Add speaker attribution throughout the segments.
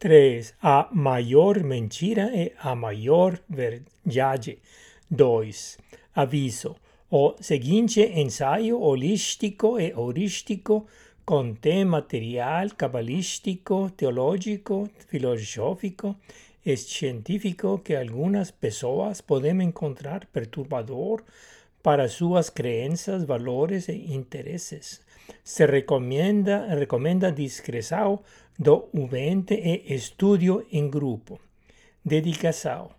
Speaker 1: 3. A maior mentira e a maior verdade. 2. Aviso. O seguinte ensaio holístico e heurístico contém material cabalístico, teológico, filosófico e científico que algumas pessoas podem encontrar perturbador para suas crenças, valores e interesses. Se recomenda, recomenda discreção do ouvinte e estudio em grupo. Dedicação.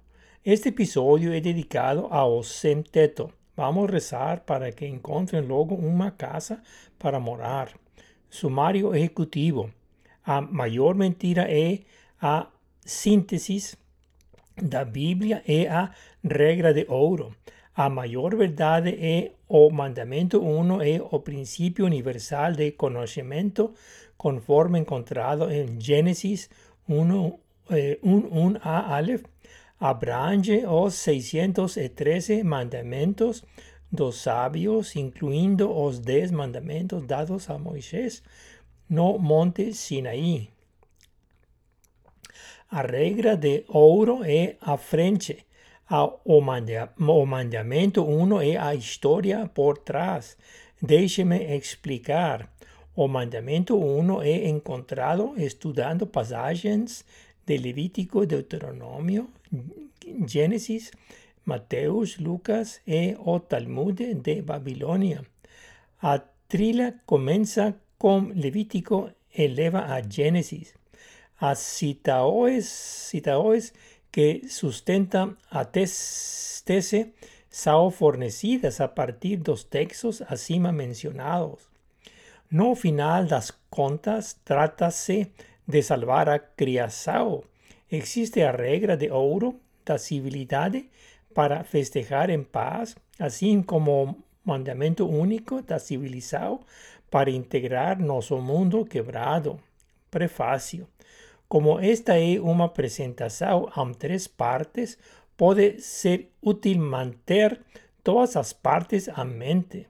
Speaker 1: Este episódio é dedicado ao sem teto. Vamos rezar para que encontrem logo uma casa para morar. Sumário executivo. A maior mentira é a síntese da Bíblia é a regra de ouro. A maior verdade é o mandamento 1 é o princípio universal de conhecimento conforme encontrado em Gênesis 1, eh, 1, a Aleph, abrange os 613 mandamentos dos sábios, incluindo os 10 mandamentos dados a Moisés no Monte Sinaí. A regra de ouro é a frente. O mandamento 1 é a história por trás. Deixe-me explicar. O mandamento 1 é encontrado estudando passagens de Levítico, Deuteronômio, Gênesis, Mateus, Lucas e o Talmud de Babilônia. A trilha começa com Levítico e leva a Gênesis. As citações, citações que sustentam a tese são fornecidas a partir dos textos acima mencionados. No final das contas, trata-se de salvar a criação. Existe a regra de ouro da civilidade para festejar em paz, assim como mandamento único da civilização para integrar nosso mundo quebrado. Prefácio. Como esta é uma apresentação em três partes, pode ser útil manter todas as partes em mente.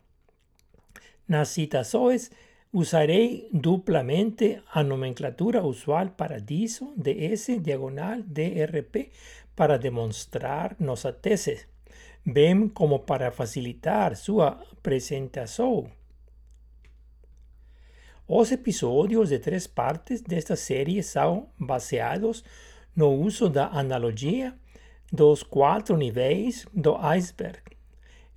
Speaker 1: Nas citações, usarei duplamente a nomenclatura usual Paradiso, DS, diagonal, DRP, para demonstrar nossa tese, bem como para facilitar sua apresentação. Os episódios de três partes desta série são baseados no uso da analogia dos quatro níveis do iceberg.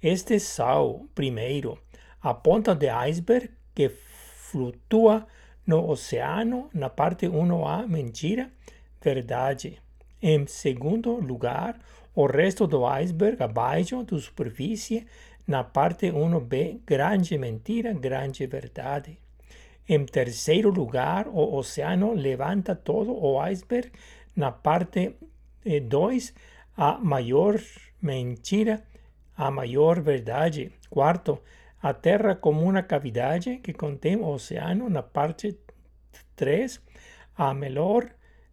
Speaker 1: Estes são, primeiro, a ponta do iceberg que flutua no oceano, na parte 1A, mentira, verdade. Em segundo lugar, o resto do iceberg abaixo da superfície, na parte 1B, grande mentira, grande verdade. Em terceiro lugar, o oceano levanta todo o iceberg. Na parte 2, eh, a maior mentira, a maior verdade. Quarto, a Terra como uma cavidade que contém o oceano. Na parte 3, a melhor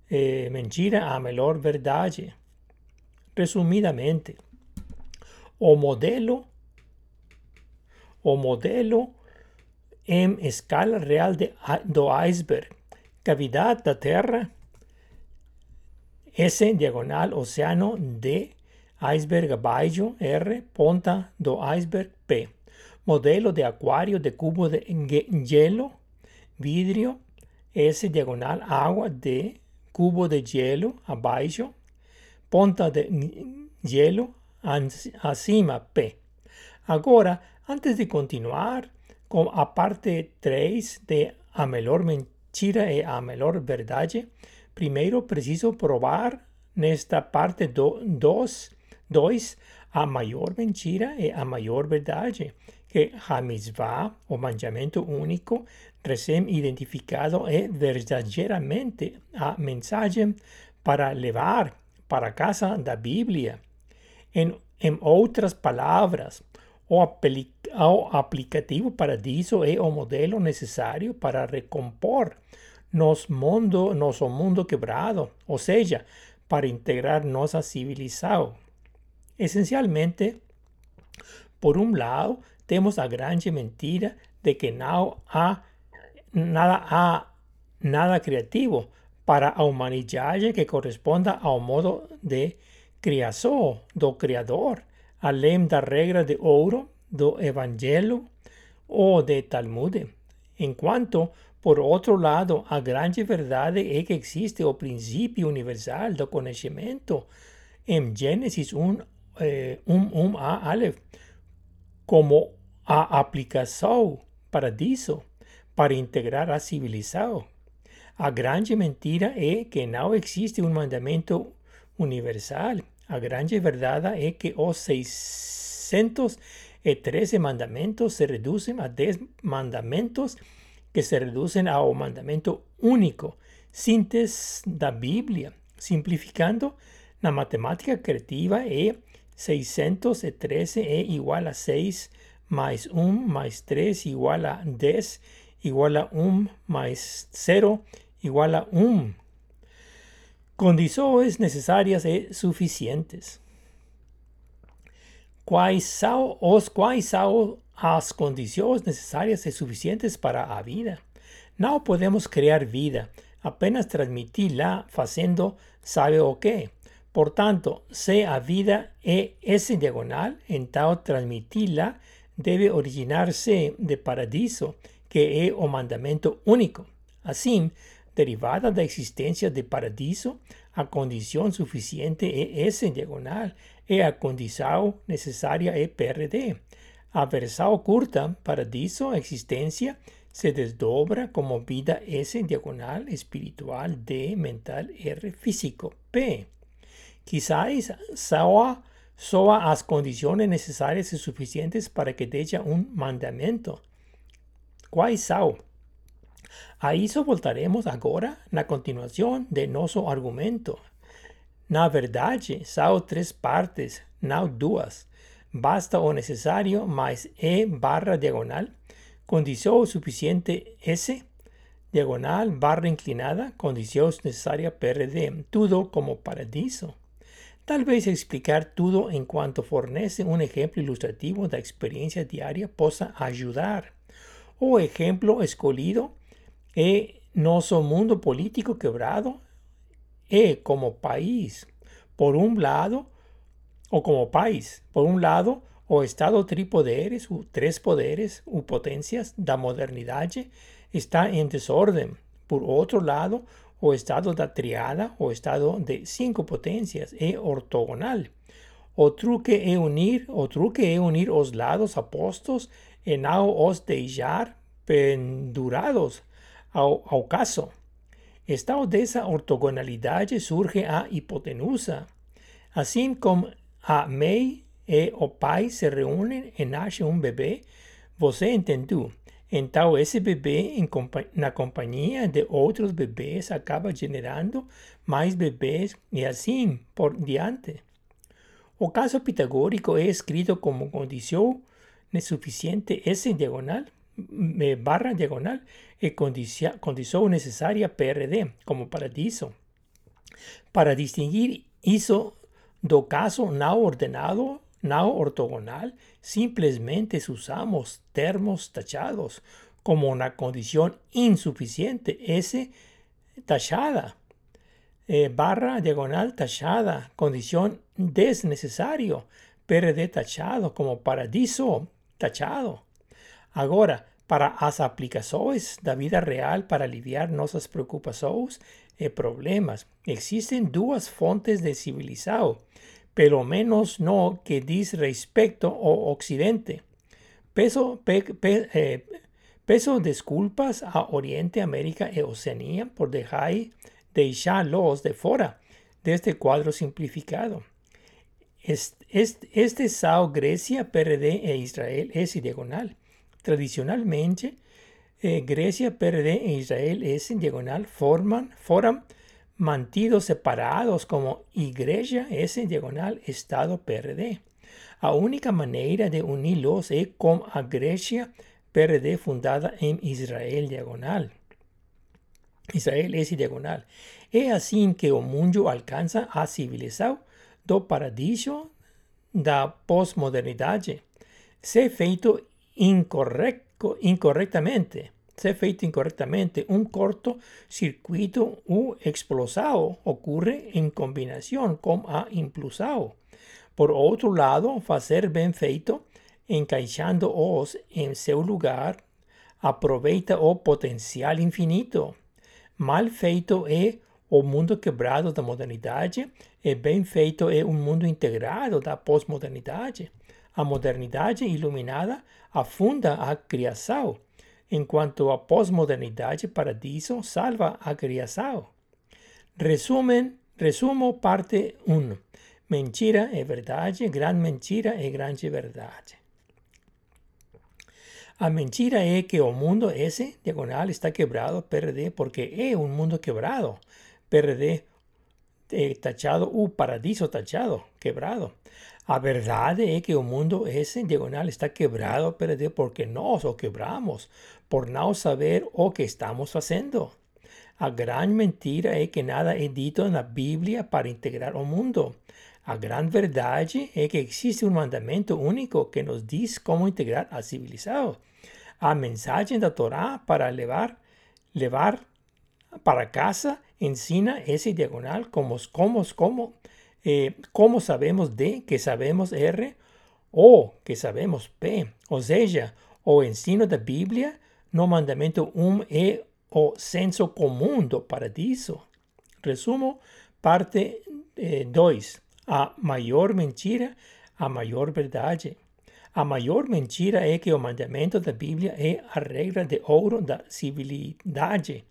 Speaker 1: eh, mentira, a melhor verdade. Resumidamente, o modelo, o modelo em escala real de, do iceberg. Cavidade da Terra, S diagonal oceano D, iceberg abaixo, R, ponta do iceberg P. Modelo de aquário de cubo de hielo, vidrio, S diagonal agua D, cubo de hielo abaixo, ponta de hielo acima P. Agora, antes de continuar, com a parte 3 de a melhor mentira e a melhor verdade, primeiro preciso provar nesta parte 2 a maior mentira e a maior verdade, que a o mandamento único, recém-identificado, é verdadeiramente a mensagem para levar para casa da Bíblia. Em, em outras palavras, o, aplicativo Paradiso é o modelo necessário para recompor nosso mundo, nosso mundo quebrado, ou seja, para integrar nossa civilização. Essencialmente, por um lado, temos a grande mentira de que não há nada há nada criativo para a humanidade que corresponda ao modo de criação do Criador, além da regra de ouro do Evangelho ou de Talmud. Enquanto, por outro lado, a grande verdade é que existe o princípio universal do conhecimento em Gênesis 1, eh, 1, 1 a Aleph, como a aplicação para isso, para integrar a civilização. A grande mentira é que não existe um mandamento universal. A grande verdade é que os 613 mandamentos se reduzem a 10 mandamentos que se reducem ao mandamento único, síntese da Bíblia. Simplificando, na matemática criativa é 613 é igual a 6 mais 1 mais 3 igual a 10 igual a 1 mais 0 igual a 1. Condições necessárias e suficientes. Quais são, os quais as condições necessárias e suficientes para a vida? Não podemos criar vida, apenas transmitirla fazendo sabe o que. Portanto, se a vida é S diagonal, então transmiti-la deve originar-se de paradiso, que é o mandamento único. Assim, derivada da existência de paradiso, a condição suficiente é S diagonal e a condição necessária é PRD. A versão curta, paradiso, existência, se desdobra como vida S diagonal espiritual D mental R físico P. Quizás soa, soa as condições necessárias e suficientes para que seja um mandamento. Quais são? A isso voltaremos agora na continuação de nosso argumento. Na verdade, são três partes, não duas. Basta o necessário mais E barra diagonal, condição suficiente S, diagonal barra inclinada, condição necessária PRD, tudo como paradiso. Tal vez explicar tudo enquanto fornece um exemplo ilustrativo da experiência diária possa ajudar. O exemplo escolhido é nosso mundo político quebrado é como país. Por um lado, ou como país, por um lado, o Estado tripoderes, o três poderes, ou potências da modernidade está em desordem. Por outro lado, o estado da triada, o estado de cinco potências, é ortogonal. O truque é unir, o truque é unir os lados apostos e não os deixar pendurados ao, ao caso. Estado dessa ortogonalidade surge a hipotenusa. Assim como a mãe e o pai se reúnem e nasce um bebê, você entendeu? Então, esse bebê, na companhia de outros bebês, acaba generando mais bebês e assim por diante. O caso pitagórico é escrito como condição suficiente S diagonal barra diagonal e condição necessária PRD como paradiso. Para distinguir isso do caso não ordenado no ortogonal, simplemente usamos termos tachados como una condición insuficiente, S tachada, eh, barra diagonal tachada, condición desnecesario, PRD tachado como paradiso tachado. Ahora, para as aplicações da vida real para aliviar nossas preocupações e problemas, existen duas fontes de civilização pelo menos no que dice respecto ao Occidente. Peso, pe, pe, eh, peso disculpas a Oriente, América e Oceanía por dejar, deixá-los de fora deste quadro simplificado. Este, este, Grecia, PRD e Israel S diagonal. Tradicionalmente, eh, Grecia, PRD e Israel S diagonal forman, forman mantidos separados como igreja S diagonal Estado PRD. A única maneira de uni-los é com a Grecia PRD fundada em Israel diagonal. Israel S diagonal. É assim que o mundo alcança a civilização do paradiso da pós-modernidade. Se feito incorrecto, incorrectamente, se feito incorrectamente, un corto circuito u explosado ocurre en combinación con a impulsado. Por otro lado, fazer bem feito, encaixando-os em seu lugar, aproveita o potencial infinito. Mal feito é o mundo quebrado da modernidade e bem feito é um mundo integrado da pós-modernidade. A modernidade iluminada afunda a criação, enquanto a pós-modernidade paradiso salva a criação. Resumen, resumo parte 1. Mentira é verdade, grande mentira é grande verdade. A mentira é que o mundo esse, diagonal, está quebrado, PRD, porque é um mundo quebrado. PRD eh, tachado, o paradiso tachado, quebrado. A verdade é que o mundo esse, diagonal, está quebrado, PRD, porque nós o quebramos, por não saber o que estamos fazendo. A grande mentira é que nada é dito na Bíblia para integrar o mundo. A grande verdade é que existe um mandamento único que nos diz como integrar a civilizado. A mensagem da Torá para levar, levar para casa ensina esse diagonal como, como, como, eh, como sabemos D, que sabemos R, ou que sabemos P. Ou seja, o ensino da Bíblia no mandamento 1 é o senso comum do paradiso. Resumo parte 2. Eh, a maior mentira, a maior verdade. A maior mentira é que o mandamento da Bíblia é a regra de ouro da civilidade.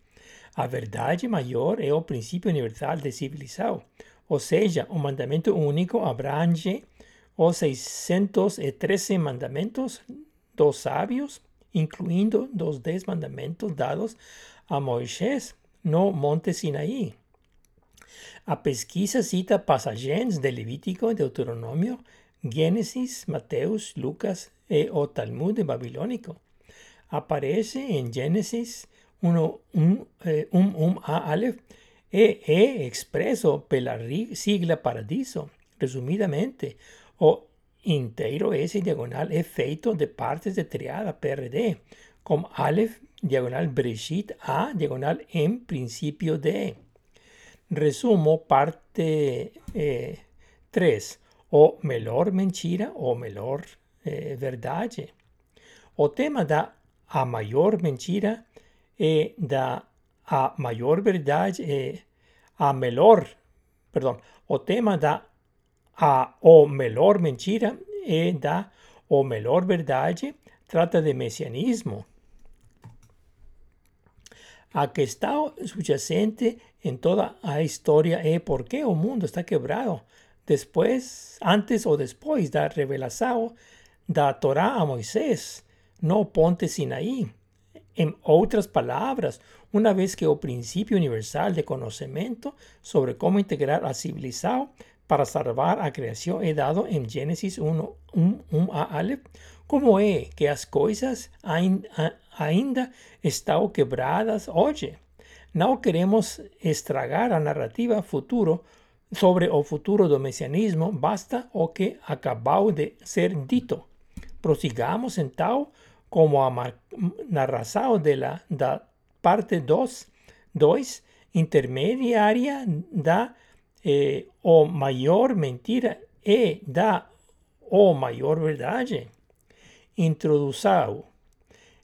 Speaker 1: A verdade maior é o princípio universal de civilização, ou seja, o mandamento único abrange os 613 mandamentos dos sábios, incluindo os 10 mandamentos dados a Moisés no Monte Sinaí. A pesquisa cita passagens de Levítico, Deuteronômio, Gênesis, Mateus, Lucas e o Talmud babilônico. Aparece em Gênesis 1, um, um, um a Aleph e é expresso pela sigla Paradiso. Resumidamente, o inteiro S diagonal é feito de partes de triada PRD, com Aleph diagonal Breshit A diagonal em princípio D. Resumo parte 3. Eh, o melhor mentira ou melhor eh, verdade. O tema da a maior mentira e da a maior verdade é a melhor, perdão, o tema da a o melhor mentira e da o melhor verdade trata de messianismo. A questão subjacente em toda a história é por que o mundo está quebrado después, antes ou depois da revelação da Torá a Moisés, no ponte Sinaí. En outras palavras, uma vez que o princípio universal de conhecimento sobre como integrar a civilização para salvar a criação é dado em Gênesis 1, 1, 1 a Aleph, como é que as coisas ainda estão quebradas hoje? Não queremos estragar a narrativa futuro sobre o futuro do mesianismo, basta o que acabou de ser dito. Prosigamos então como a narração da parte 2, 2 intermediária da eh, o maior mentira e da o maior verdade. Introdução.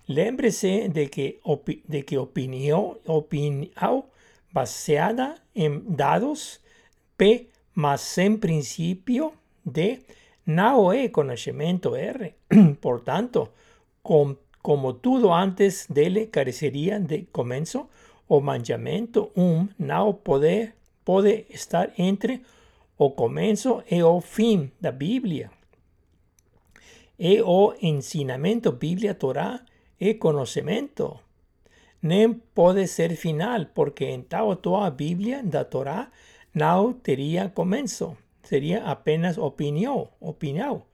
Speaker 1: Lembre-se de que, de que opinião, opinião baseada em dados P más en principio D no es conocimiento R. Por como todo antes dele carecería de comienzo o mandamento um no puede, puede estar entre o comienzo e o fin da Biblia. E o ensinamento Biblia Torah e conocimiento. Nem puede ser final, porque en toda Biblia da Torah no teria comienzo, sería apenas opinión, opinión.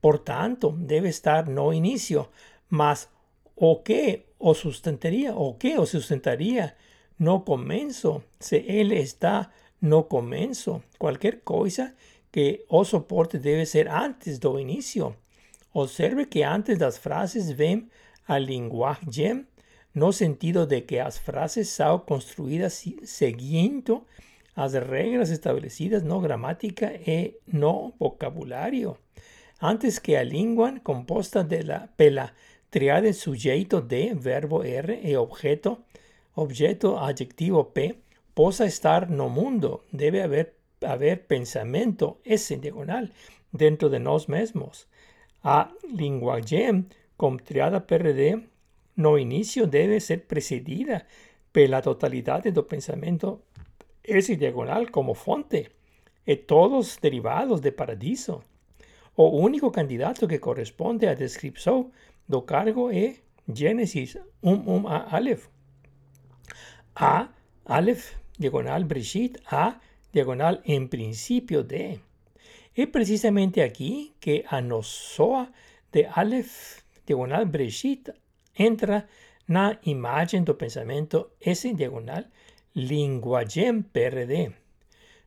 Speaker 1: Por tanto, debe estar no inicio, mas o que o sustentaría, o que o sustentaría no comienzo, si él está no comienzo. Cualquier cosa que o soporte debe ser antes do inicio. Observe que antes las frases ven al lenguaje no sentido de que las frases son construidas siguiendo las reglas establecidas no gramática e no vocabulario. Antes que a lengua composta de la pela triade sujeto de verbo R e objeto, objeto adjetivo P, possa estar no mundo, debe haber, haber pensamento S diagonal dentro de nos mesmos. A linguagem con triada PRD no inicio debe ser precedida por la totalidad del pensamiento S diagonal como fonte y todos derivados de paradiso. O único candidato que corresponde a descripción do cargo es Génesis um um a Aleph. A Aleph diagonal Brigitte A diagonal en principio de. Es precisamente aquí que a nosoa de Aleph diagonal Brigitte entra na imagen do pensamento S diagonal linguagem PRD.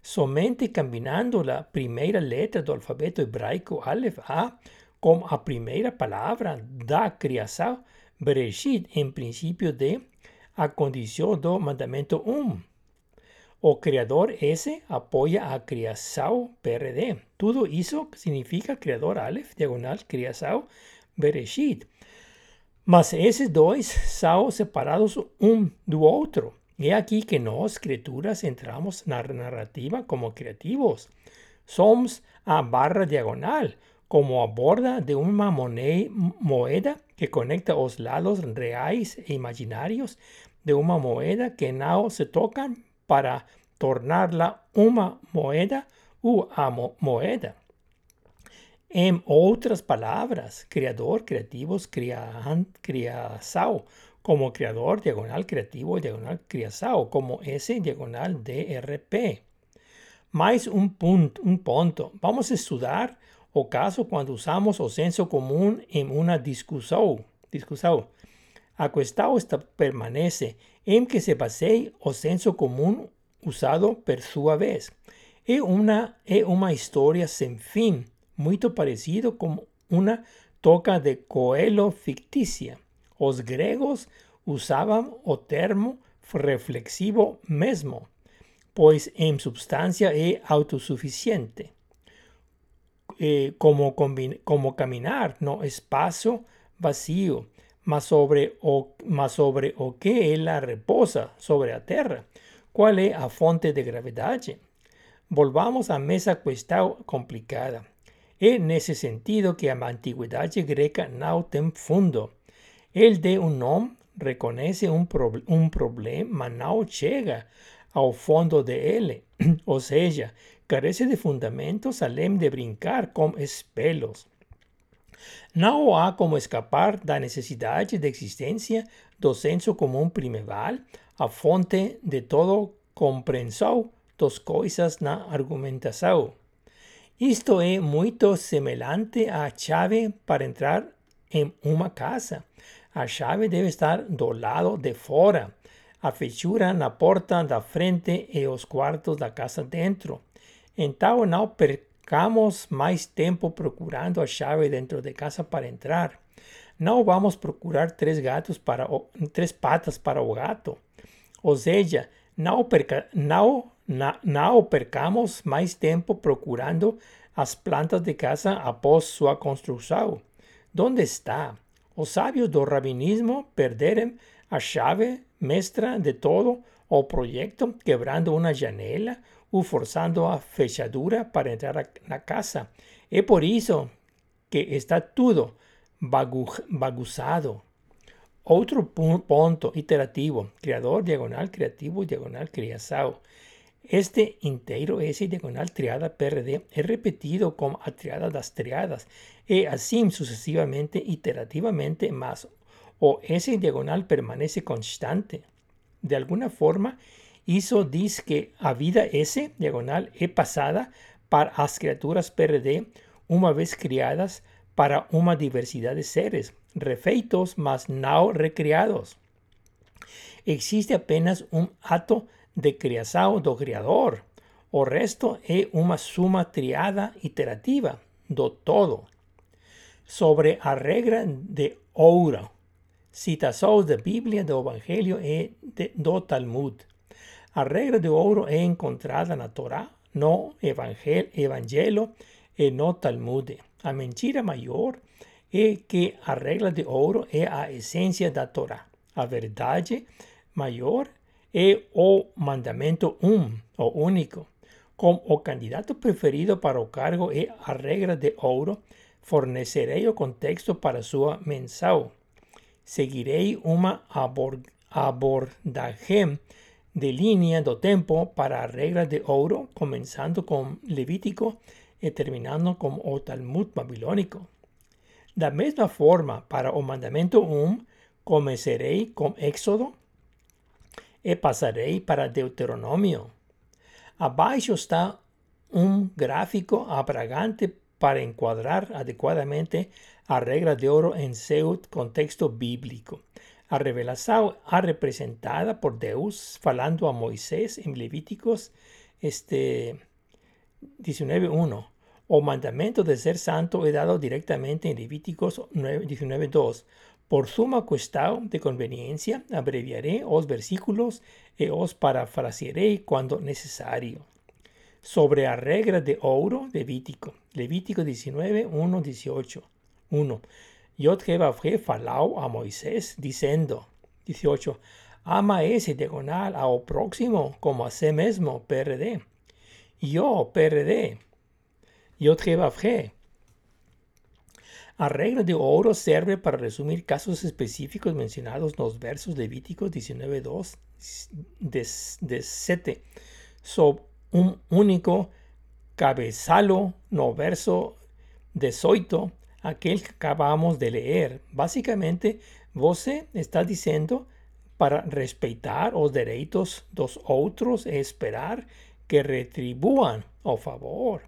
Speaker 1: Somente combinando la primera letra del alfabeto hebraico Aleph A con a primera palabra da criação Bereshit en principio de a condición do mandamento um. O creador S apoya a criação PRD. Todo eso significa creador Aleph diagonal criação Bereshit. Mas esses dois são separados um do outro. É aqui que nós, criaturas, entramos na narrativa como criativos. Somos a barra diagonal, como a borda de uma moeda que conecta os lados reais e imaginários de uma moeda que não se tocam para torná-la uma moeda ou a moeda. En otras palabras, creador, creativos, crian, criasao, como creador, diagonal, creativo, diagonal, criasao, como S, diagonal, DRP. Mais um ponto, um ponto. Vamos estudar o caso quando usamos o senso común en una discussão. discussão. A está, permanece em que se baseie o senso común usado por sua vez. É uma, é uma história sem fim muy parecido con una toca de coelho ficticia. Los griegos usaban o termo reflexivo mesmo, pues en substancia es autosuficiente. Eh, como, como caminar no espacio vacío, más sobre o, más sobre o que él la reposa sobre la tierra. ¿Cuál es la fuente de gravedad? Volvamos a mesa cuestión complicada. En ese sentido que a antigüedad greca no tem fundo. El de un nombre reconoce un, un problema, no llega al fondo de él. o sea, carece de fundamentos além de brincar con espelos. No há como escapar da necessidade de existência do senso comum primeval, a fonte de todo compreensão dos coisas na argumentação. Esto es muy semelhante a chave para entrar en una casa. A chave debe estar do lado de fora, a fechura na porta da frente e os quartos da casa dentro. Então não percamos mais tempo procurando a chave dentro de casa para entrar. Não vamos procurar três gatos para o, três patas para o gato. Ou seja, não, perca, não no percamos más tiempo procurando las plantas de casa após su construcción. ¿Dónde está? Os sabios do rabinismo perderem a chave mestra de todo o proyecto quebrando una janela o forzando a fechadura para entrar la casa. Es por eso que está todo baguzado. Otro punto iterativo, creador, diagonal, creativo, diagonal, criazao. Este inteiro S diagonal triada PRD es repetido como a triada das triadas y así sucesivamente iterativamente más o S diagonal permanece constante. De alguna forma, hizo dice que a vida S diagonal es pasada para las criaturas PRD una vez criadas para una diversidad de seres, refeitos mas no recreados. Existe apenas un ato de criação do Criador. O resto é uma suma triada iterativa do todo. Sobre a regra de ouro, citações da Bíblia, do Evangelho e de, do Talmud. A regra de ouro é encontrada na Torá, no Evangelho, Evangelho e no Talmud. A mentira maior é que a regra de ouro é a essência da Torá. A verdade maior é o mandamento um, o único. Como o candidato preferido para o cargo é a regra de ouro, fornecerei o contexto para sua menção. Seguirei uma abordagem de linha do tempo para a regra de ouro, começando com Levítico e terminando com o Talmud babilônico. Da mesma forma, para o mandamento 1, começarei com Éxodo e passarei para Deuteronômio. Abaixo está um gráfico abrangente para enquadrar adequadamente a regra de ouro em seu contexto bíblico. A representada por Deus falando a Moisés em Levíticos este 19.1. O mandamento de ser santo é dado directamente en Levíticos 19.2. Por suma questão de conveniencia, abreviaré os versículos e os parafrasearé cuando necesario. Sobre a regra de ouro, Levítico. Levítico 19, 1, 18. 1. Yod Jehová falau a Moisés, diciendo, 18. Ama ese diagonal ao próximo como a sí mesmo, PRD. Yo, PRD. Yod Jehová a regra de oro serve para resumir casos específicos mencionados en los versos levíticos 19.2 de, 7 sobre un único cabezalo no verso 18, aquel que acabamos de leer. Básicamente, você está diciendo para respetar los derechos dos otros e esperar que retribuan o favor.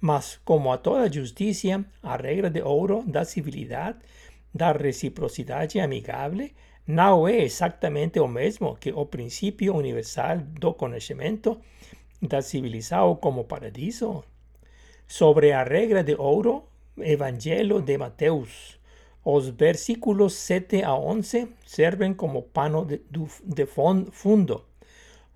Speaker 1: Mas, como a toda justicia, a regra de ouro da civilidade, da reciprocidade amigável, não é exatamente o mesmo que o princípio universal do conhecimento da civilização como paradiso. Sobre a regra de ouro, Evangelho de Mateus. Os versículos 7 a 11 servem como pano de, de fundo.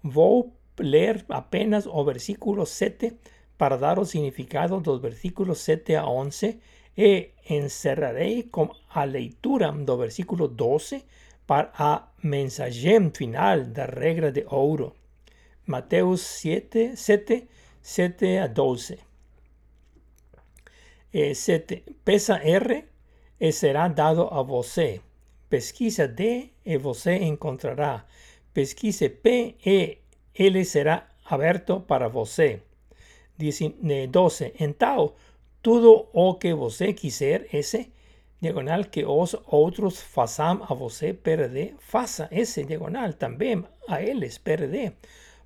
Speaker 1: Vou ler apenas o versículo 7 para dar o significado dos versículos 7 a 11 e encerrarei com a leitura do versículo 12 para a mensagem final da regra de ouro. Mateus 7, 7, 7 a 12. E 7. Pesa R e será dado a você. Pesquisa D e você encontrará. Pesquise P e ele será aberto para você. 12. En tal, todo o que você quiser ese, diagonal que os outros façam a você perder, faça esse diagonal também a eles perder,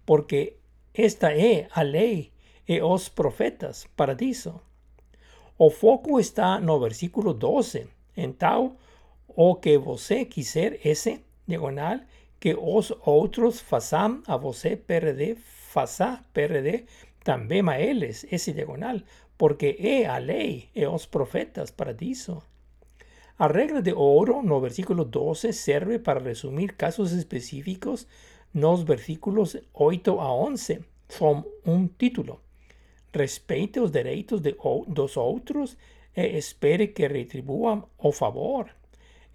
Speaker 1: porque esta é a lei e os profetas para isso. O foco está no versículo 12. Então, o que você quiser esse, diagonal, que os outros façam a você perder, faça perder, también a eles ese diagonal, porque é a lei e os profetas para isso. A de oro no versículo 12 serve para resumir casos específicos nos versículos 8 a 11. Son un título. Respeite os direitos de, dos outros e espere que retribuam o favor.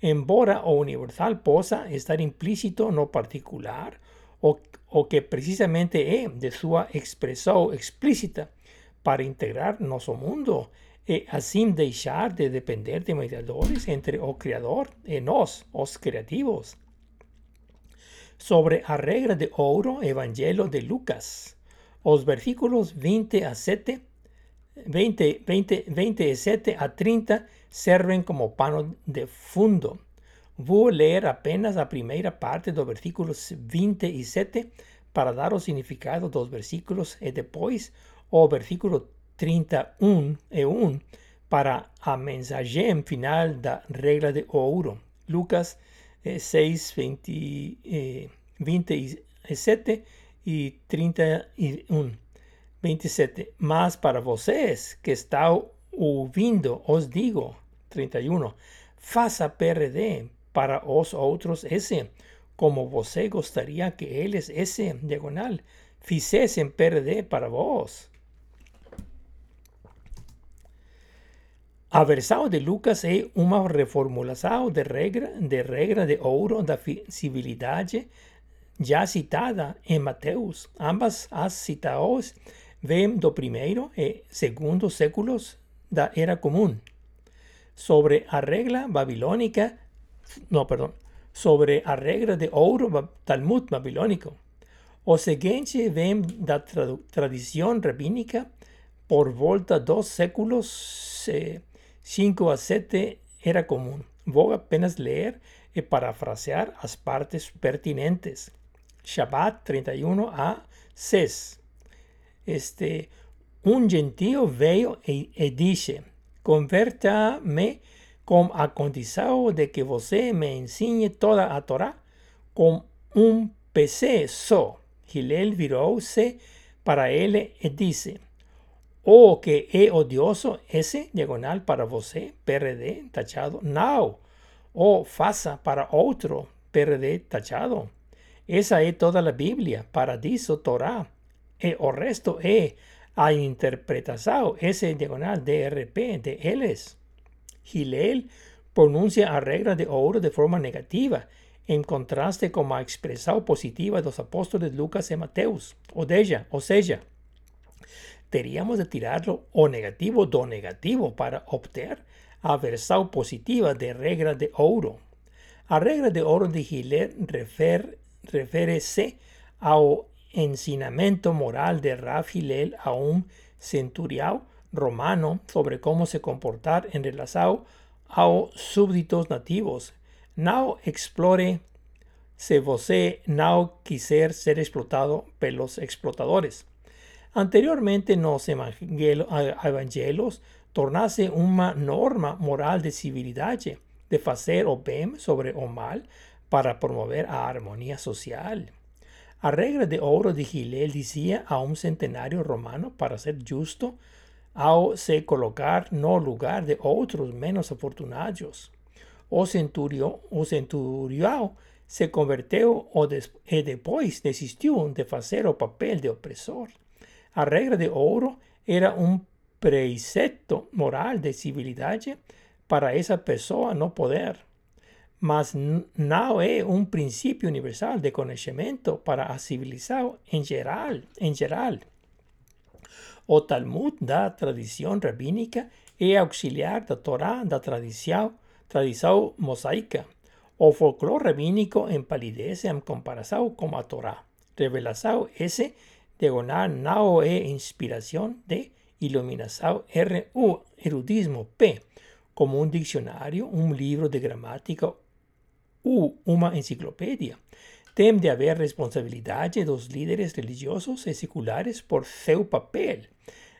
Speaker 1: Embora o universal possa estar implícito no particular, o, o que precisamente é de sua expressão explícita para integrar nosso mundo e assim deixar de depender de mediadores entre o Criador e nós, os criativos. Sobre a regra de ouro, Evangelho de Lucas, os versículos 20 a 7, 20, 20, 27 a 30 servem como pano de fundo Vou ler apenas a primeira parte dos versículos 27 para dar o significado dos versículos e depois o versículo 31 e 1 para a mensagem final da regra de ouro. Lucas 6, 20, eh, 27 e 31. 27. Mas para vocês que estão ouvindo, os digo, 31, faça PRD para os outros ese, como você gostaria que eles esse, diagonal, fizessem perder para vos. A versão de Lucas é uma reformulação de regra de regra de ouro da civilidade já citada em Mateus. Ambas as citadas vêm do primeiro e segundo séculos da era comum. Sobre a regra babilônica, não, perdão, sobre a regra de ouro Talmud babilônico. O seguinte vem da tradição rabínica por volta dos séculos eh, 5 a 7 era común. Voy apenas leer y parafrasear as partes pertinentes. Shabbat 31 a 6. Este, un gentío veio e, e dice, converta-me com a condição de que você me ensine toda a Torá com um PC só. Hillel virou-se para ele e disse, o que es odioso ese diagonal para você, PRD tachado, now. O faça para otro, PRD tachado. Esa es toda la Biblia, paradiso, Torah. E o resto es a interpretación, ese diagonal DRP de Eles. Gilel pronuncia a regra de oro de forma negativa, en contraste con la expresión positiva de los apóstoles Lucas y Mateus, o de ella, o sea teríamos de tirarlo o negativo do negativo para obtener a versão positiva de regra de ouro. A regra de ouro de Gillet refer, refere-se ao ensinamento moral de Raf Hillel a um centurião romano sobre como se comportar en relação aos súbditos nativos. Não explore se você não quiser ser explotado pelos explotadores. Anteriormente los evangelios tornase una norma moral de civilidad, de hacer o bien sobre o mal para promover a armonía social. A regra de oro de Gilel decía a un centenario romano para ser justo, ao se colocar no lugar de otros menos afortunados. O centurio, o centurião se converteu o des, e depois desistiu de fazer o papel de opresor. A regra de oro era un precepto moral de civilidad para esa persona no poder. Mas no es un principio universal de conocimiento para a civilizado en general. En general. O Talmud da tradición rabínica e auxiliar da Torá da tradición, tradición mosaica. O folclore rabínico empalidece en comparación con a Torá. Revelación ese diagonal nao e inspiración de iluminación RU, erudismo P, como un diccionario, un libro de gramática u una enciclopedia. Tem de haber responsabilidad de los líderes religiosos y seculares por seu papel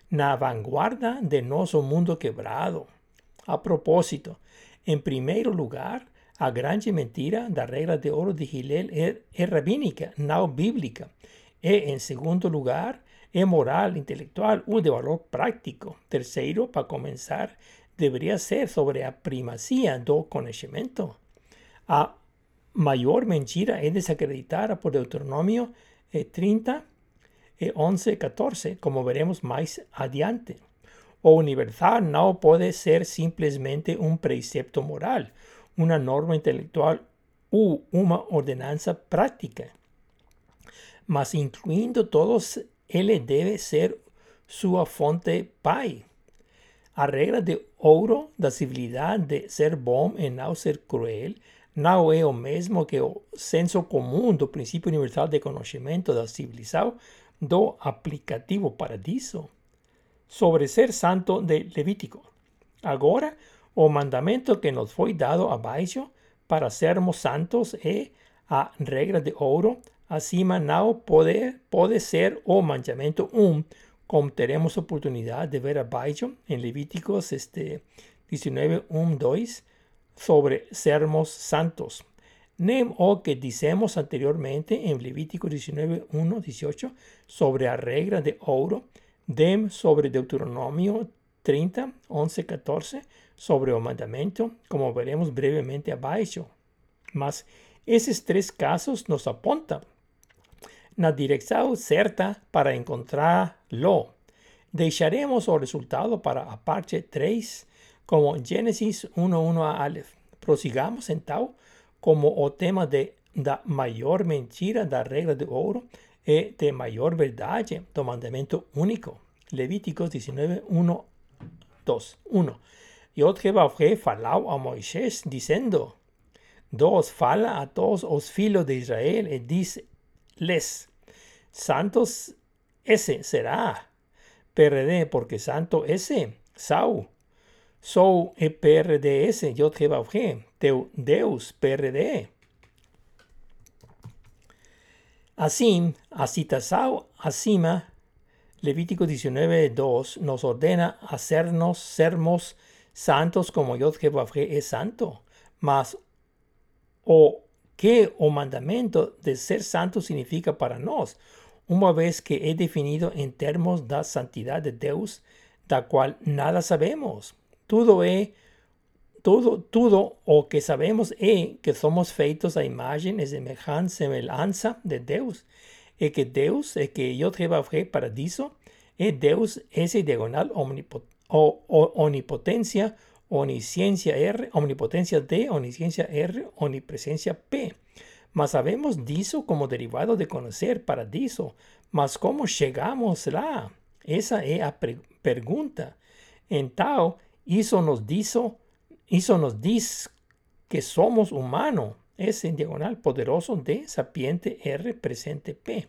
Speaker 1: na vanguarda de nosso mundo quebrado. A propósito, en primer lugar, a grande mentira da regra de oro de Hillel é, rabínica, não bíblica. E en segundo lugar, es moral, intelectual o de valor práctico. Tercero, para comenzar, debería ser sobre la primacía do conocimiento. A mayor mentira es desacreditada por Deuteronomio 30, 11, 14, como veremos más adiante. O universal no puede ser simplemente un precepto moral, una norma intelectual u una ordenanza práctica mas incluindo todos, ele debe ser sua fonte pai. A regra de ouro da civilidade de ser bom e não ser cruel não é o mesmo que o senso comum do princípio universal de conhecimento da civilização do aplicativo paradiso. Sobre ser santo de Levítico. Agora, o mandamento que nos foi dado abaixo para sermos santos é a regra de ouro Acima no puede, puede ser o mandamiento un, como tenemos oportunidad de ver abajo en Levíticos este, 19, 1, 2, sobre sermos santos. Nem o que dicemos anteriormente en Levítico 19, 1, 18 sobre la regla de oro, dem sobre Deuteronomio 30, 11, 14 sobre el mandamiento, como veremos brevemente abajo. Mas esos tres casos nos apuntan na direção certa para encontrarlo. Deixaremos o resultado para a parte 3 como Gênesis 1.1 a Aleph. Prosigamos então como o tema de, da maior mentira da regra de ouro e de maior verdade do mandamento único. Levíticos 19, 1, 2. 1. Yod Jehová falau a Moisés dizendo, 2. Fala a todos os filhos de Israel e diz-les, Santos ese será porque santo ese, Sau. Sou e PRDS, Jehová teu Deus PRD. Así, Asitasau, Asima, Levítico 19.2 nos ordena hacernos sermos santos como Yod Jehová es santo. Mas, o qué o mandamiento de ser santo significa para nos, una vez que he definido en términos da santidad de Deus, da cual nada sabemos. Todo é todo, todo o que sabemos é que somos feitos a imagem e semelhança de Deus, e que Deus, e que eu trabalhei para isso, é Deus esse diagonal onipotência, onisciencia R, omnipotência D, onisciencia R, onipresencia P. Mas sabemos disso como derivado de conhecer para disso. Mas como chegamos lá? Essa é a pergunta. Então, isso nos diz, isso nos diz que somos humanos, ese diagonal poderoso D sapiente R presente P,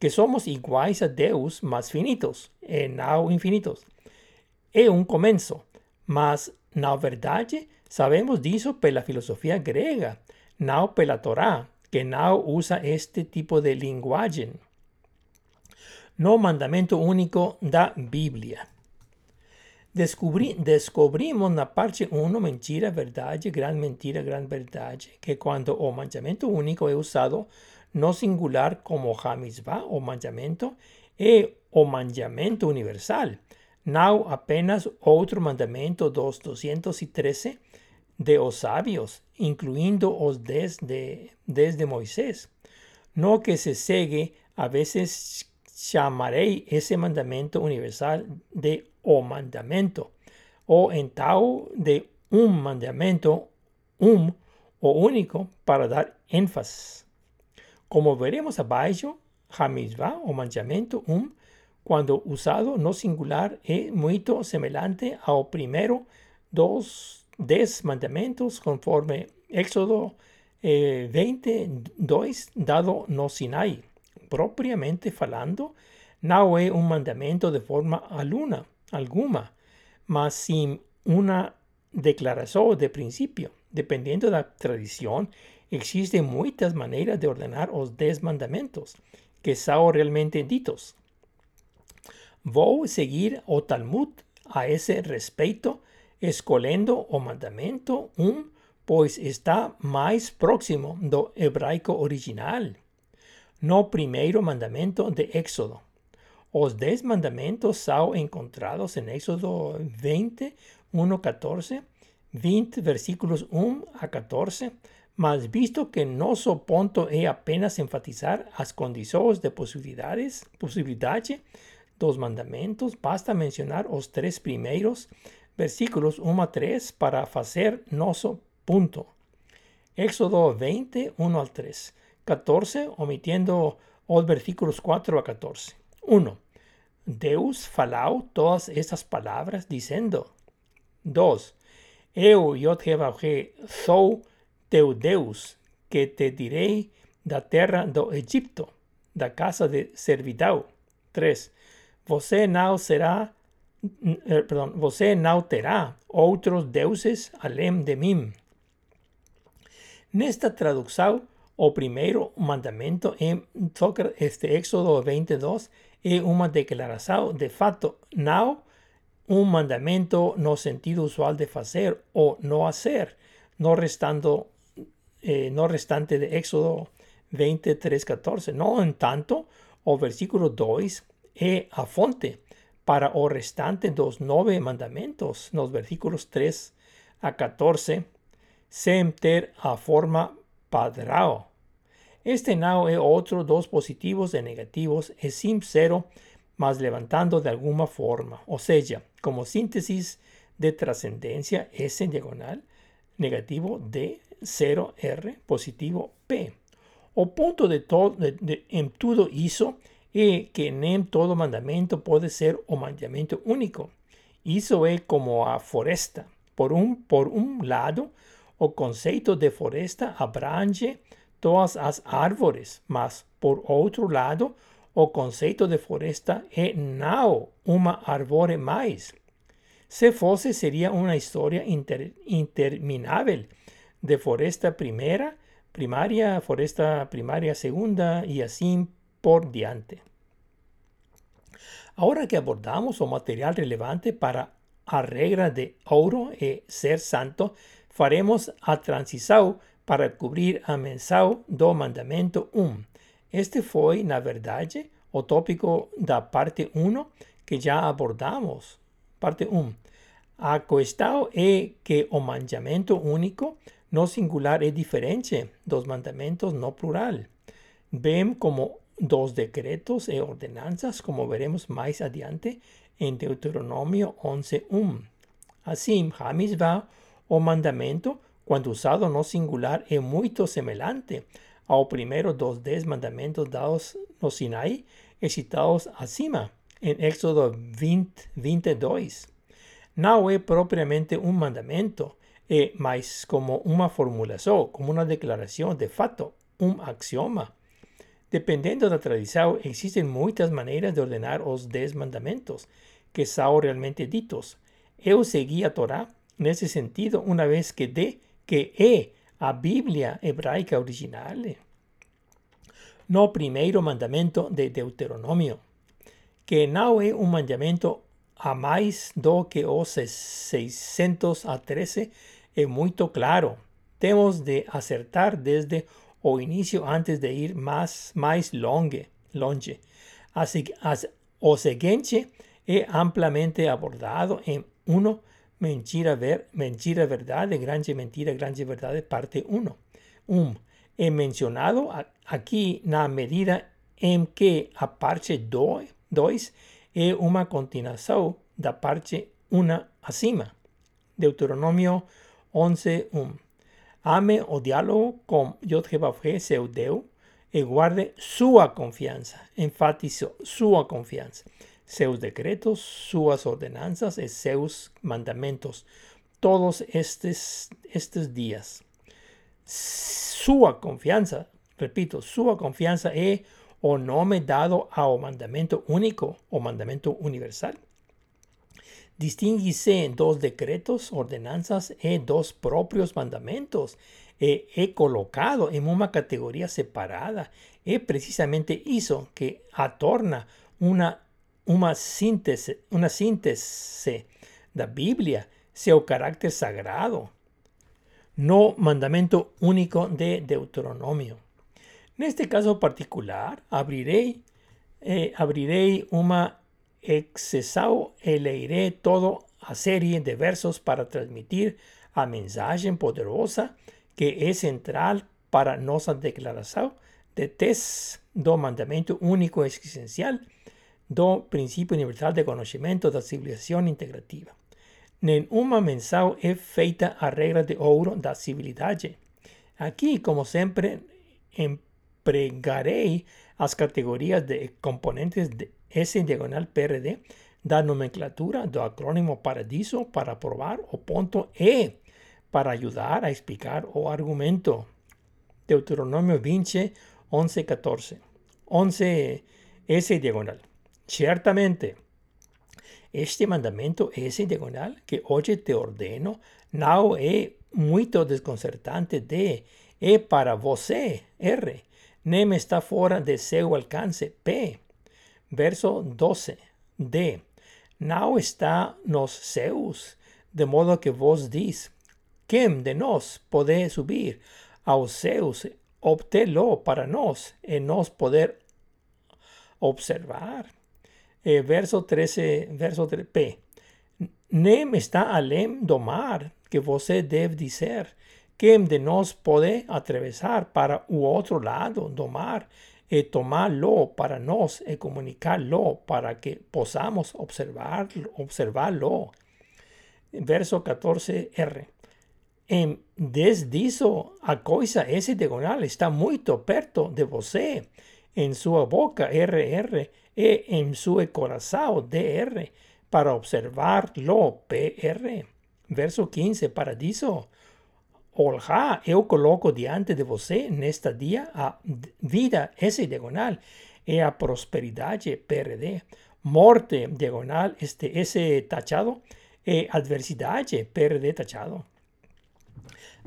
Speaker 1: que somos iguais a Deus, mas finitos, e não infinitos. É um começo, mas na verdade sabemos disso pela filosofia grega, não pela Torá, que não usa este tipo de linguagem. No mandamento único da Bíblia. Descobri, descobrimos na parte 1 mentira, verdade, grande mentira, grande verdade, que quando o mandamento único é usado no singular como Hamizvah, o mandamento, é o mandamento universal, não apenas outro mandamento dos 213 de os sábios, incluindo os 10 de, 10 de Moisés. No que se segue, a veces chamarei esse mandamento universal de o mandamento, o en tal de un mandamento, um o único para dar énfasis. Como veremos abaixo, Hamizvah o mandamento um, quando usado no singular, é muito semelhante ao primeiro dos dez mandamentos, conforme Éxodo eh, 22, dado no Sinai. Propriamente falando, não é um mandamento de forma aluna, alguna, mas sin una declaración de principio. Dependiendo de la tradición, existen muchas maneras de ordenar los diez mandamientos que son realmente ditos. Voy a seguir o Talmud a ese respecto, escolhendo o mandamento un pues está más próximo do hebraico original, no primero mandamento de Éxodo. Os dez mandamentos son encontrados en Éxodo 20, 1, 14, 20 versículos 1 a 14, mas visto que nosso ponto é apenas enfatizar as condições de possibilidade dos mandamentos, basta mencionar os três primeiros versículos 1 a 3 para fazer nosso ponto. Éxodo 20, 1 al 3. 14, omitiendo os versículos 4 a 14. 1. Deus falau todas estas palabras diciendo. 2. Eu, Yod sou teu Deus, que te direi da terra do Egipto, da casa de servidão. 3. Você não será, eh, perdão, você não terá outros deuses além de mim. Nesta tradução, o primeiro mandamento em este Éxodo 22 es una declaración de facto, no un mandamento no sentido usual de hacer o no hacer, no restando eh, no restante de Éxodo 23, 14. No en tanto, o versículo 2 es a fonte para o restante dos nueve mandamentos, los versículos 3 a 14, se a forma padrao. Este now es otro dos positivos y negativos es sim cero más levantando de alguna forma. O sea, como síntesis de trascendencia S en diagonal, negativo D, 0 R, positivo P. O punto de todo en todo hizo y que en todo mandamiento puede ser o mandamiento único. Hizo es como a foresta. Por un, por un lado, o concepto de foresta abrange todas las árvores, mas por otro lado, o concepto de foresta é não uma árvore mais. Se fosse, seria uma história inter, de floresta primeira, primária, floresta primária segunda e assim por diante. Agora que abordamos o material relevante para a regra de ouro e ser santo, faremos a transição para cobrir a menção do mandamento 1. Este foi, na verdade, o tópico da parte 1 que já abordamos. Parte 1. A questão é que o mandamento único no singular é diferente dos mandamentos no plural. Vem como dos decretos e ordenanças, como veremos mais adiante em Deuteronômio 11.1. Assim, Hamisvah, o mandamento, quando usado no singular, é muito semelhante ao primeiro dos dez mandamentos dados no Sinai citados acima em Éxodo 20, 22. Não é propriamente um mandamento, é mais como uma formulação, como uma declaração de fato, um axioma. Dependendo da tradição, existem muitas maneiras de ordenar os dez mandamentos que são realmente ditos. Eu segui a Torá nesse sentido uma vez que de que é a Bíblia hebraica original. No primeiro mandamento de Deuteronômio, que não é um mandamento a mais do que os 613, é muito claro. Temos de acertar desde o início antes de ir mais, mais longe. longe. Assim, as, o seguinte é amplamente abordado em 1 Mentira, ver, mentira, verdade, grande mentira, grande verdade, parte 1. Um, é mencionado aqui na medida em que a parte 2 é uma continuação da parte 1 acima. Deuteronômio 11, 1. Ame o diálogo com Yod-Heh, seu Deus, e guarde sua confiança. Enfatizo sua confiança seus decretos, sus ordenanzas y sus mandamentos, todos estos, estos días. Su confianza, repito, su confianza es o nombre dado ao mandamento único o mandamento universal. Distinguirse dos decretos, ordenanzas y dos propios mandamentos. E he colocado en una categoría separada. Es precisamente eso que atorna una una síntese, una síntese da Biblia, seu carácter sagrado, no mandamento único de Deuteronomio. En este caso particular, abriré, eh, abriré una excesao e todo a serie de versos para transmitir a mensaje poderosa que es central para nossa declaración de tes do mandamento único existencial do principio universal de conocimiento da civilización integrativa. Nenhuma menção é feita a regra de ouro da civilidade. Aqui, como sempre, empregarei as categorias de componentes de S diagonal PRD da nomenclatura do acrónimo Paradiso para provar o ponto E para ajudar a explicar o argumento. Deuteronomio 20, 11, 14. 11 S diagonal. Ciertamente, este mandamento es diagonal que hoy te ordeno no es muy desconcertante de e para você, R, nem está fuera de seu alcance, P. Verso 12, D. Não está nos seus, de modo que vos diz, quem de nós pode subir aos seus, obtê-lo para nós e nós poder observar. Eh, verso 13, verso 3, P. Nem está além do mar que você deve dizer, que de nos pode atravesar para u otro lado domar e tomarlo para nos e comunicarlo para que podamos observar, observarlo. Verso 14r. En desdizo a coisa ese diagonal está muy perto de você, en su boca RR e en su corazón DR, para observarlo PR. Verso 15, para disso, Olha, eu coloco diante de você nesta dia a vida, esse diagonal, e a prosperidade, PRD, morte, diagonal, este, esse tachado, e adversidade, PRD tachado.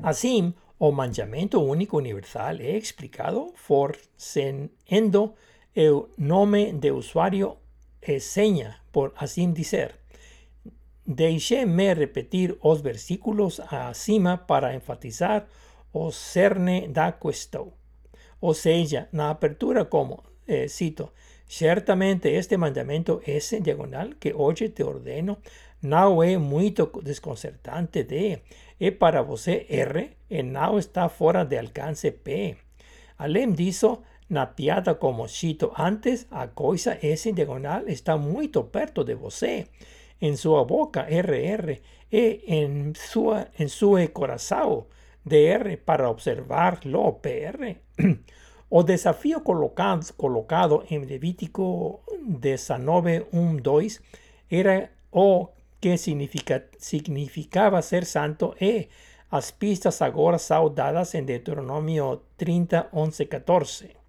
Speaker 1: Assim, o mandamento único universal é explicado fornecendo el nome de usuário e senha, por assim dizer. Deixe-me repetir os versículos acima para enfatizar o cerne da questão. Ou seja, na apertura como, eh, cito, certamente este mandamento S diagonal que hoje te ordeno não é muito desconcertante de, e para você R, e não está fora de alcance P. Além disso, na piada como cito antes, a coisa S diagonal está muito perto de você en su boca RR e en su, en su corazón DR para observarlo PR. o desafío colocado, colocado en Levítico 19.1.2 era o que significa, significaba ser santo e as pistas agora são dadas en Deuteronomio 30, 11, 14.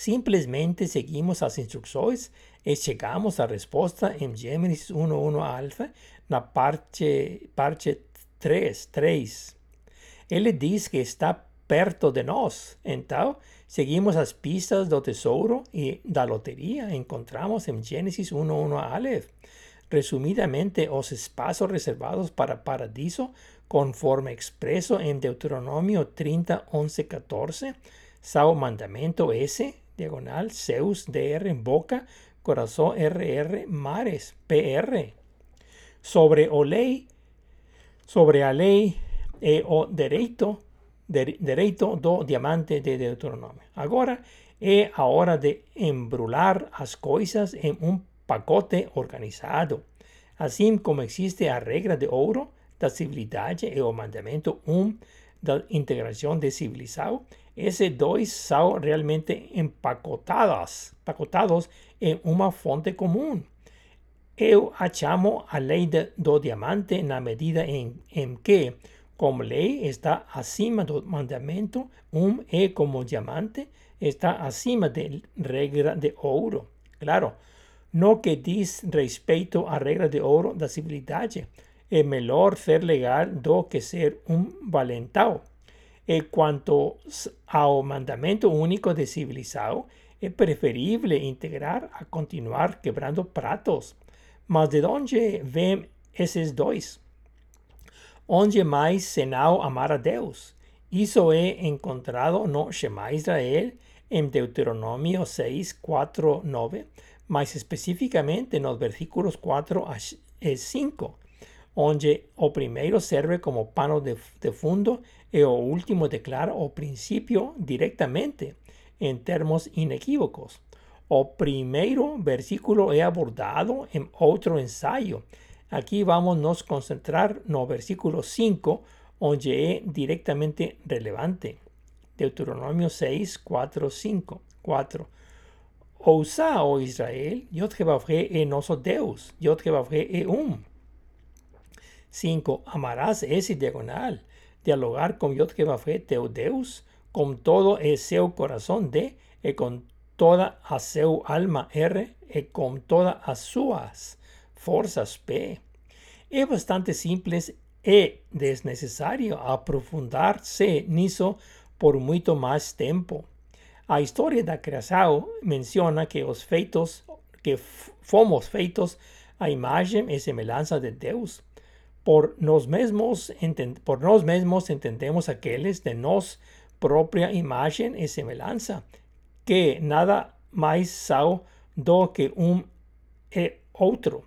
Speaker 1: Simplesmente seguimos as instrucções e chegamos à resposta em Gênesis 1.1 alfa na parte, parte 3, 3. Ele diz que está perto de nós. Então, seguimos as pistas do tesouro e da loteria. Encontramos em Gênesis 1.1 Aleph. Resumidamente, os espaços reservados para paradiso, conforme expreso em Deuteronômio 30, 11, 14, são mandamento diagonal, Zeus, DR, boca, corazón RR mares PR sobre o ley sobre a lei e o direito de, direito do diamante de Deuteronomio. Agora é a hora de embrular as coisas em um pacote organizado. Assim como existe a regra de ouro da civilidade e o mandamento 1 um da integração de civilizado, esses dois são realmente empacotados, empacotados em uma fonte comum. Eu achamo a lei de, do diamante na medida em, que, como lei está acima do mandamento, um e como diamante está acima da regra de ouro. Claro, no que diz respeito à regra de ouro da civilidade, é melhor ser legal do que ser um valentão. En cuanto ao mandamento único de civilizado, es preferible integrar a continuar quebrando pratos. Mas de onde vem esses dois? Onde mais senão amar a Deus? Isso é encontrado no Shema Israel en Deuteronomio 6, 4, 9, mais especificamente nos versículos 4 a 5, onde o primeiro serve como pano de, de fundo e o último declara o principio directamente en términos inequívocos. O primeiro versículo é abordado en otro ensayo. Aquí vamos a concentrar no versículo 5, onde é directamente relevante. Deuteronomio 6, 4, 5, 4. Ousa, o Israel, Yod Jehová é nosso Deus, Yod Jehová é um. 5. Amarás esse diagonal dialogar que fue teu Deus, con todo el seu corazón de, y con toda a seu alma R, y con todas as suas fuerzas P. Es bastante simples e desnecessário aprofundarse nisso por muito mais tempo. A história da criação menciona que os feitos que fomos feitos a imagem e semelhança de Deus por nos mesmos, por nos mesmos entendemos aqueles de nos propia imagen y semejanza, que nada más sao do que un e outro.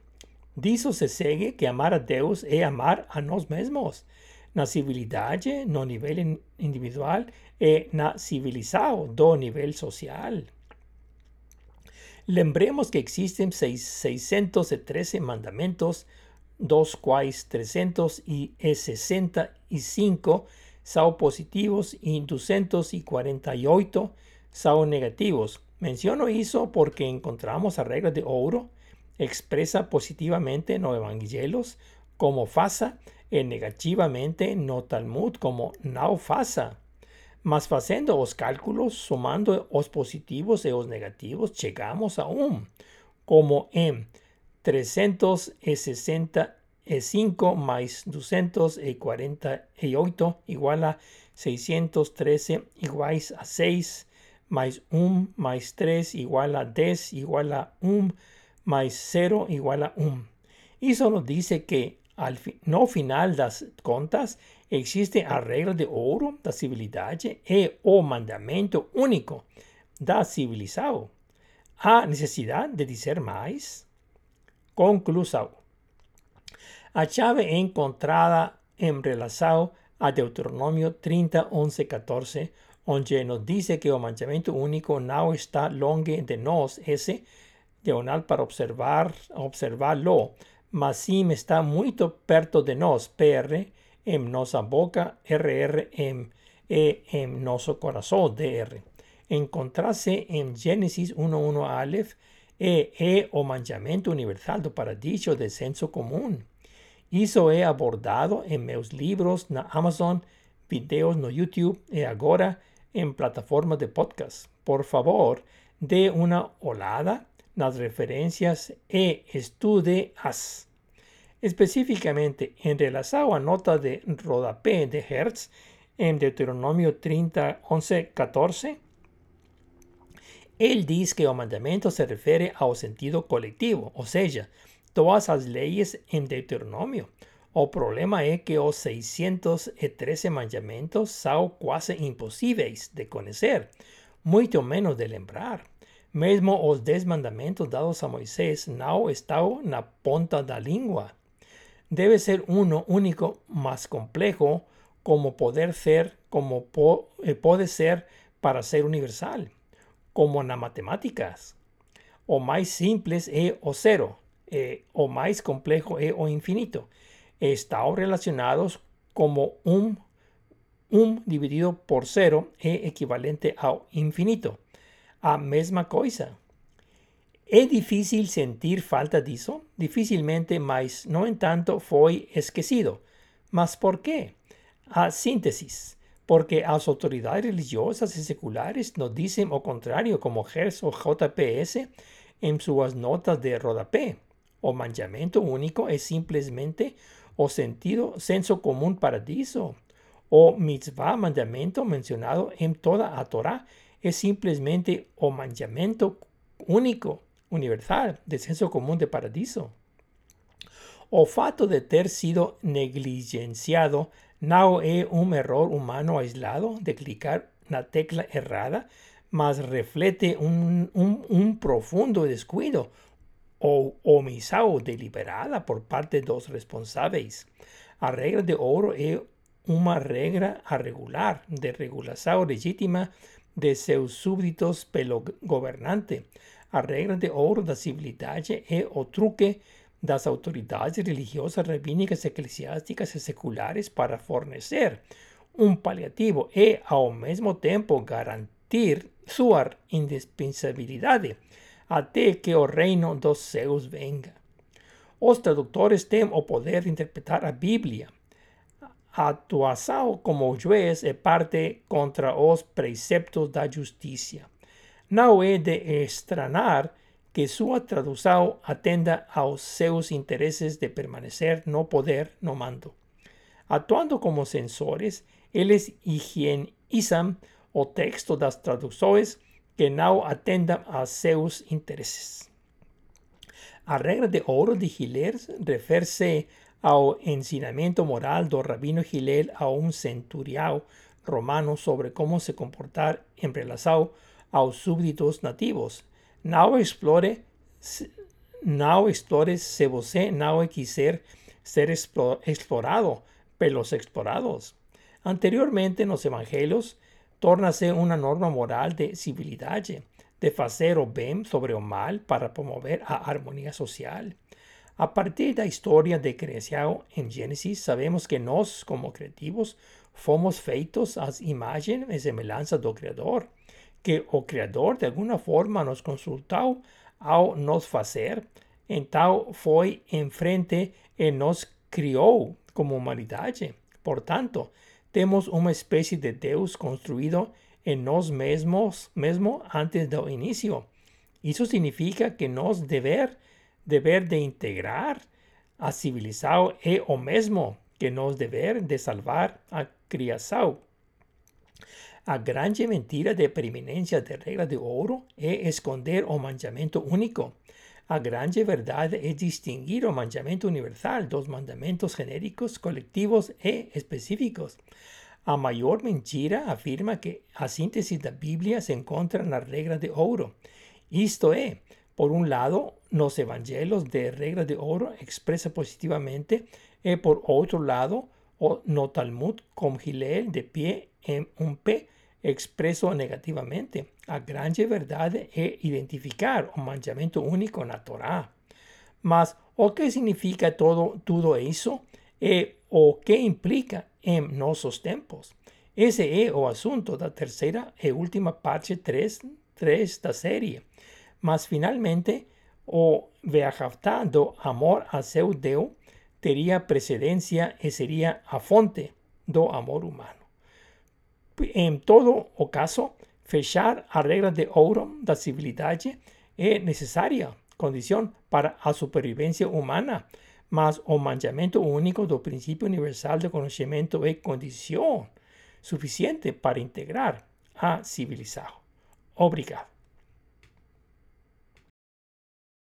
Speaker 1: Disso se segue que amar a Deus é amar a nós mesmos. na civilidade no nível individual e na civilizado do nível social. Lembremos que existen 613 mandamentos, dos quais 365 são positivos y 248 son negativos. Menciono eso porque encontramos a regla de ouro expresa positivamente no evangelios como fasa e negativamente no Talmud como no fasa. Mas fazendo os cálculos, sumando os positivos y los negativos, llegamos a un, como en 365 más 248 igual a 613 iguais a 6 más 1 más 3 igual a 10 igual a 1 más 0 igual a 1. Eso nos dice que al no final das contas existe a regra de ouro da civilidade e o mandamento único da civilizado. A necesidad de dizer mais? Conclusão. A chave encontrada en relação a Deuteronômio 30, 11, 14, onde nos dice que o mandamento único não está longe de nós, esse diagonal para observar, observarlo, mas sim está muito perto de nós, PR, em nossa boca, RR, em, e em nosso coração, DR. Encontrarse em Gênesis 1.1 Aleph e é o mandamento universal do paradiso de senso comum. Isso é abordado em meus livros na Amazon, videos no YouTube e agora em plataformas de podcast. Por favor, dê uma olhada las referencias e estude-as. Específicamente, en relación a nota de Rodapé de Hertz en Deuteronomio 30, 11, 14, él dice que el mandamiento se refiere ao sentido colectivo, o sea, todas las leyes en Deuteronomio. O problema es que los 613 mandamentos son casi imposibles de conocer, mucho menos de lembrar. Mesmo os dez mandamentos dados a Moisés não estão na ponta da língua. Debe ser uno único más complejo como poder ser, como eh, pode ser para ser universal, como na matemáticas. O mais simples é o zero, e o mais complejo é o infinito. Estão relacionados como um, um dividido por zero é equivalente ao infinito a mesma coisa. É difícil sentir falta disso? Dificilmente, mas, no entanto, foi esquecido. Mas por quê? A síntese. Porque as autoridades religiosas e seculares nos dizem o contrário, como Gers ou JPS em suas notas de rodapé. O mandamento único é simplesmente o sentido, senso comum paradiso. O mitzvah, mandamento mencionado em toda a Torá, es simplemente o mandamiento único, universal, de senso común de paradiso. O fato de ter sido negligenciado no es un error humano aislado de clicar la tecla errada, mas reflete un, profundo descuido o omisión deliberada por parte de los responsables. La regla de oro es una regla a regular de regulación legítima de seus súbditos pelo governante. A regra de ouro da civilidade é o truque das autoridades religiosas, rabínicas, eclesiásticas e seculares para fornecer um paliativo e, ao mesmo tempo, garantir sua indispensabilidade até que o reino dos céus venga. Os tradutores têm o poder de interpretar a Bíblia atuação como juez é parte contra os preceptos da justiça. Não é de estranhar que sua tradução atenda aos seus interesses de permanecer no poder no mando. Atuando como censores, eles higienizam o texto das traduções que não atendam a seus interesses. A regra de ouro de Hillel refere-se ao ensinamiento moral do rabino Gilel a un centuriao romano sobre cómo se comportar en relación aos súbditos nativos. Não explore, não explore se você não quiser ser explorado pelos explorados. Anteriormente, los evangelios, tornase una norma moral de civilidad, de hacer o bien sobre o mal para promover a armonía social. A partir de la historia de creación en Génesis, sabemos que nos, como creativos, fomos feitos a imagen y semejanza do Creador, que o Creador de alguna forma nos consultó ao nos fazer, então foi em frente e nos criou como humanidade. Portanto, temos uma espécie de Deus construído em nós mesmos, mesmo antes do início. Isso significa que nós dever, dever de integrar a civilização é o mesmo que nós dever de salvar a criação. A grande mentira de preeminência de regra de ouro é esconder o mandamento único. A grande verdade é distinguir o mandamento universal dos mandamentos genéricos, colectivos e específicos. A maior mentira afirma que a síntese da Bíblia se encontra na regra de ouro. Isto é, por um lado, nos evangelhos de regra de ouro expressa positivamente e por outro lado, no Talmud com Hillel de pie en un P expreso negativamente. A grande verdade é identificar o mandamento único na Torá. Mas o que significa todo, tudo isso e o que implica em nossos tempos? Esse é o assunto da terceira e última parte 3, 3 da série. Mas finalmente, o Veahavtá do amor a seu Deus teria precedência e seria a fonte do amor humano. En todo o caso, fechar a regra de ouro da civilidade é necessária condição para a supervivência humana, mas o mandamento único do princípio universal de conhecimento é condição suficiente para integrar a civilização. Obrigado.